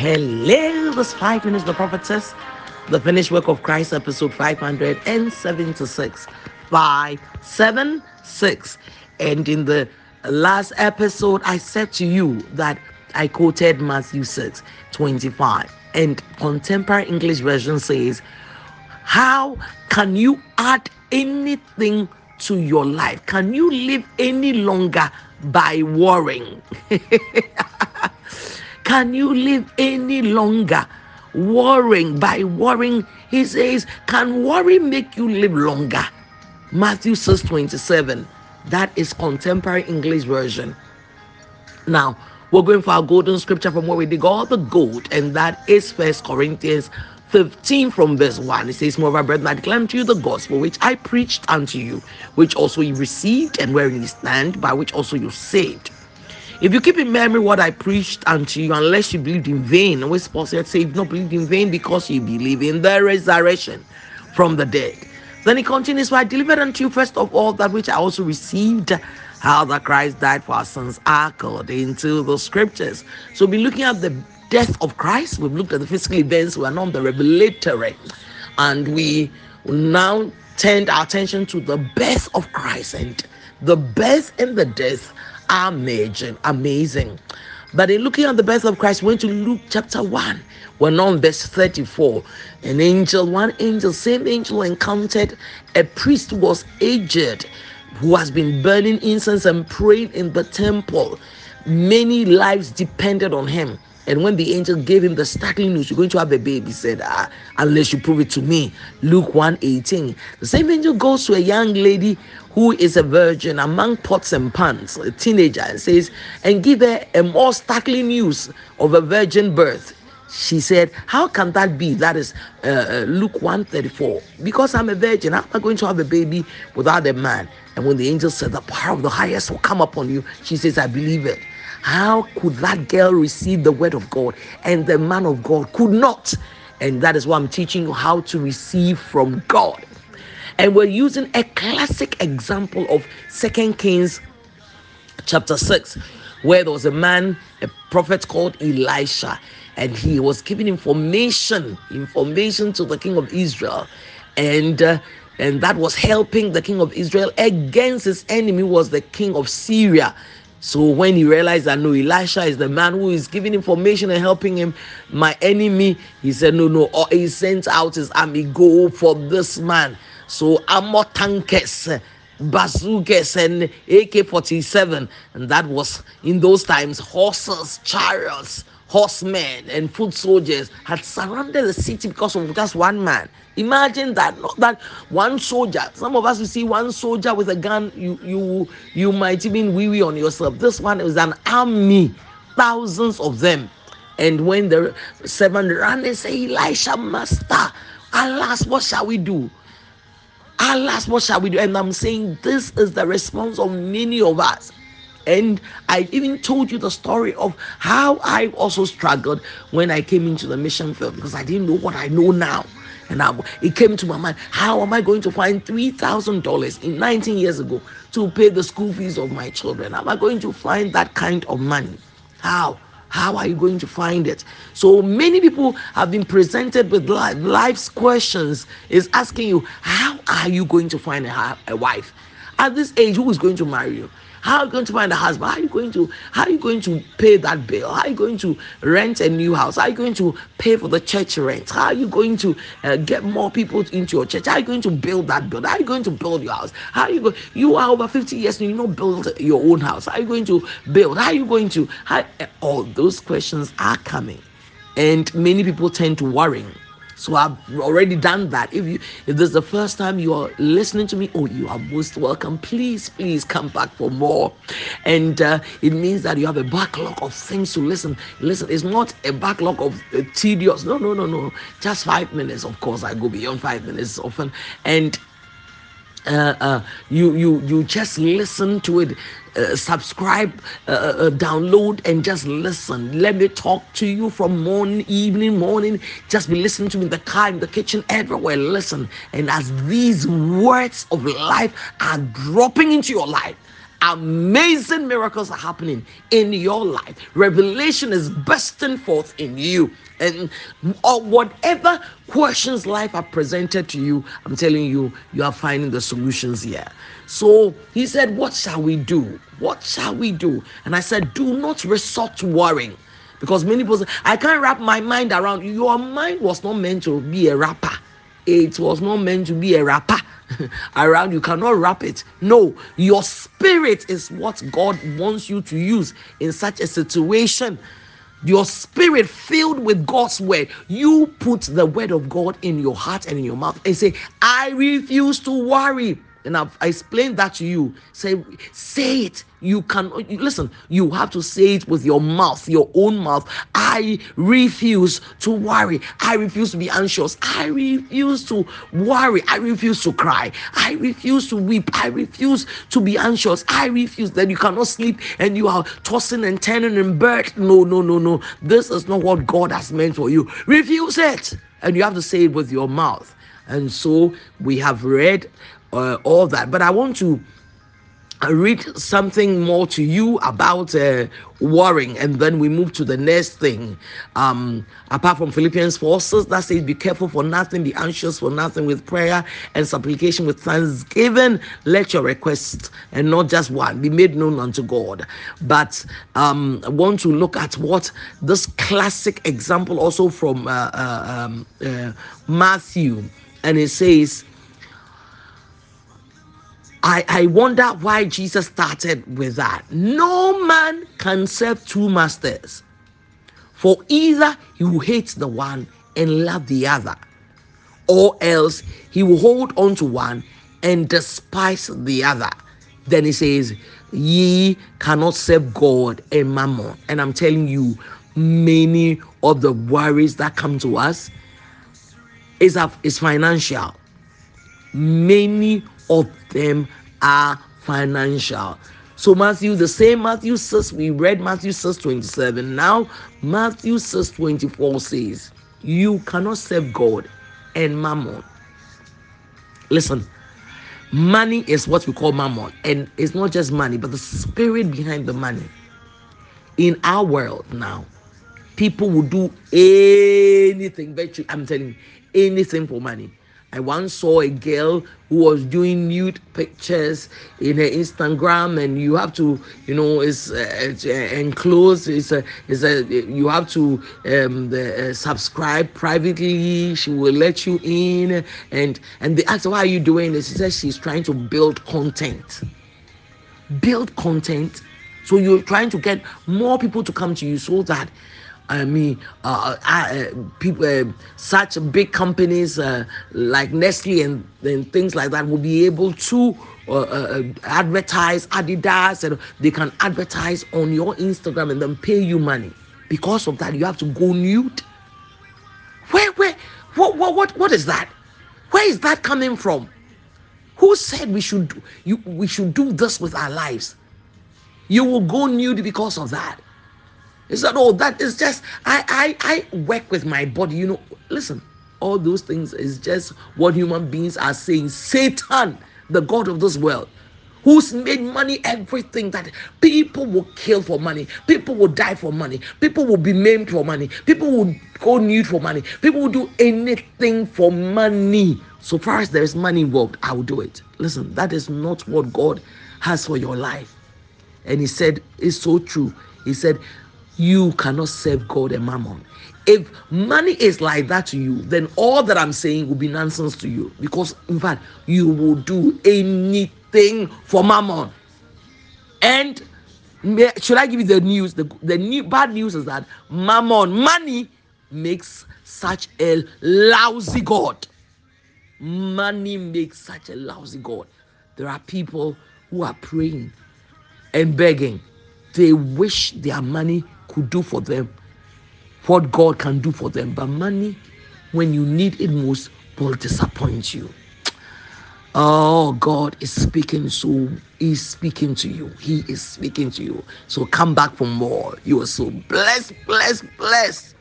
Hello, this five minutes the prophetess, the finished work of Christ, episode 576. 576. And in the last episode, I said to you that I quoted Matthew 6 25. And contemporary English version says, How can you add anything to your life? Can you live any longer by worrying? Can you live any longer worrying? By worrying, he says, Can worry make you live longer? Matthew 6 27. That is contemporary English version. Now, we're going for our golden scripture from where we dig all the gold, and that is First Corinthians 15 from verse 1. It says, Moreover, brethren, I declare unto you the gospel which I preached unto you, which also you received, and wherein you stand, by which also you saved if you keep in memory what I preached unto you, unless you believed in vain, always Paul said, say, you've not believed in vain because you believe in the resurrection from the dead. Then he continues, So I delivered unto you first of all that which I also received, how that Christ died for our sins according to the scriptures. So we'll be looking at the death of Christ. We've looked at the physical events, we are not the revelatory. And we now turned our attention to the birth of Christ and the birth and the death amazing, um, amazing. But in looking at the birth of Christ, we went to Luke chapter 1. We're on verse 34. An angel, one angel, same angel encountered a priest who was aged, who has been burning incense and praying in the temple. Many lives depended on him. And when the angel gave him the startling news, you're going to have a baby, said, ah, unless you prove it to me. Luke 1 18. The same angel goes to a young lady who is a virgin among pots and pans, a teenager, and says, and give her a more startling news of a virgin birth. She said, How can that be? That is uh, uh Luke 134. Because I'm a virgin, how am I going to have a baby without a man? And when the angel said, The power of the highest will come upon you, she says, I believe it. How could that girl receive the word of God and the man of God could not? And that is why I'm teaching you how to receive from God. And we're using a classic example of Second Kings chapter 6, where there was a man, a prophet called Elisha, and he was giving information, information to the king of Israel. And uh, and that was helping the king of Israel against his enemy was the king of Syria. So when he realized that no, Elisha is the man who is giving information and helping him, my enemy, he said, No, no, or he sent out his army, go for this man. So armor tankers, bazookas, and AK 47, and that was in those times horses, chariots, horsemen and foot soldiers had surrounded the city because of just one man. Imagine that, not that one soldier. Some of us will see one soldier with a gun, you you you might even wee wee on yourself. This one is an army, thousands of them. And when the seven ran, they say, Elisha, master, alas, what shall we do? Alas, what shall we do? And I'm saying this is the response of many of us. And I even told you the story of how I also struggled when I came into the mission field because I didn't know what I know now. And I, it came to my mind, how am I going to find $3,000 in 19 years ago to pay the school fees of my children? Am I going to find that kind of money? How? How are you going to find it? So many people have been presented with life, life's questions, is asking you, how are you going to find a, a wife? At this age, who is going to marry you? How are you going to find a husband? How are you going to how are you going to pay that bill? How are you going to rent a new house? How are you going to pay for the church rent? How are you going to uh, get more people into your church? How are you going to build that building? How are you going to build your house? How are you going? You are over 50 years and you not build your own house. How are you going to build? How are you going to? How, all those questions are coming, and many people tend to worry so I've already done that. If you if this is the first time you are listening to me, oh, you are most welcome. Please, please come back for more. And uh, it means that you have a backlog of things to listen. Listen, it's not a backlog of uh, tedious. No, no, no, no. Just five minutes. Of course, I go beyond five minutes often. And uh, uh, you you you just listen to it uh, subscribe uh, uh, download and just listen. Let me talk to you from morning evening morning. Just be listening to me in the car in the kitchen everywhere. Listen. And as these words of life are dropping into your life Amazing miracles are happening in your life. Revelation is bursting forth in you. And or whatever questions life are presented to you, I'm telling you, you are finding the solutions here. So he said, What shall we do? What shall we do? And I said, Do not resort to worrying. Because many people say, I can't wrap my mind around. Your mind was not meant to be a rapper. It was not meant to be a rapper around. You cannot wrap it. No, your spirit is what God wants you to use in such a situation. Your spirit filled with God's word. You put the word of God in your heart and in your mouth and say, I refuse to worry and I've I explained that to you. Say, say it. You can listen, you have to say it with your mouth, your own mouth. I refuse to worry. I refuse to be anxious. I refuse to worry. I refuse to cry. I refuse to weep. I refuse to be anxious. I refuse that you cannot sleep and you are tossing and turning in bed. No, no, no, no. This is not what God has meant for you. Refuse it. And you have to say it with your mouth. And so we have read uh, all that. But I want to read something more to you about uh, worrying, and then we move to the next thing. Um, apart from Philippians 4 says that says, Be careful for nothing, be anxious for nothing, with prayer and supplication, with thanksgiving, let your requests, and not just one, be made known unto God. But um, I want to look at what this classic example also from uh, uh um, uh, Matthew, and it says, I, I wonder why Jesus started with that. No man can serve two masters, for either he will hate the one and love the other, or else he will hold on to one and despise the other. Then he says, Ye cannot serve God and mammon. And I'm telling you, many of the worries that come to us is, is financial. Many of them are financial. So Matthew, the same Matthew says, we read Matthew 6 27. Now Matthew 6 24 says, You cannot serve God and mammon. Listen, money is what we call mammon, and it's not just money, but the spirit behind the money. In our world now, people will do anything, virtually, I'm telling you, anything for money. I once saw a girl who was doing nude pictures in her Instagram, and you have to, you know, it's, uh, it's uh, enclosed. It's a, it's a, you have to um, the, uh, subscribe privately. She will let you in, and and they ask, "Why are you doing this?" She says she's trying to build content. Build content. So you're trying to get more people to come to you so that I mean, uh, uh, people, uh, such big companies uh, like Nestle and, and things like that will be able to uh, uh, advertise Adidas and they can advertise on your Instagram and then pay you money. Because of that, you have to go nude. Where, where, what, what, what, what is that? Where is that coming from? Who said we should you, we should do this with our lives? You will go nude because of that. Is that all? That is just I I I work with my body. You know, listen, all those things is just what human beings are saying. Satan, the God of this world, who's made money everything that people will kill for money, people will die for money, people will be maimed for money, people will go nude for money, people will do anything for money. So far as there is money involved, I will do it. Listen, that is not what God has for your life. And He said, it's so true. He said, you cannot serve God and mammon. If money is like that to you, then all that I'm saying will be nonsense to you because, in fact, you will do anything for mammon. And should I give you the news? The, the new bad news is that mammon, money, makes such a lousy God. Money makes such a lousy God. There are people who are praying and begging. They wish their money could do for them, what God can do for them. But money, when you need it most, will disappoint you. Oh, God is speaking so He's speaking to you. He is speaking to you. So come back for more. You are so blessed, blessed, blessed.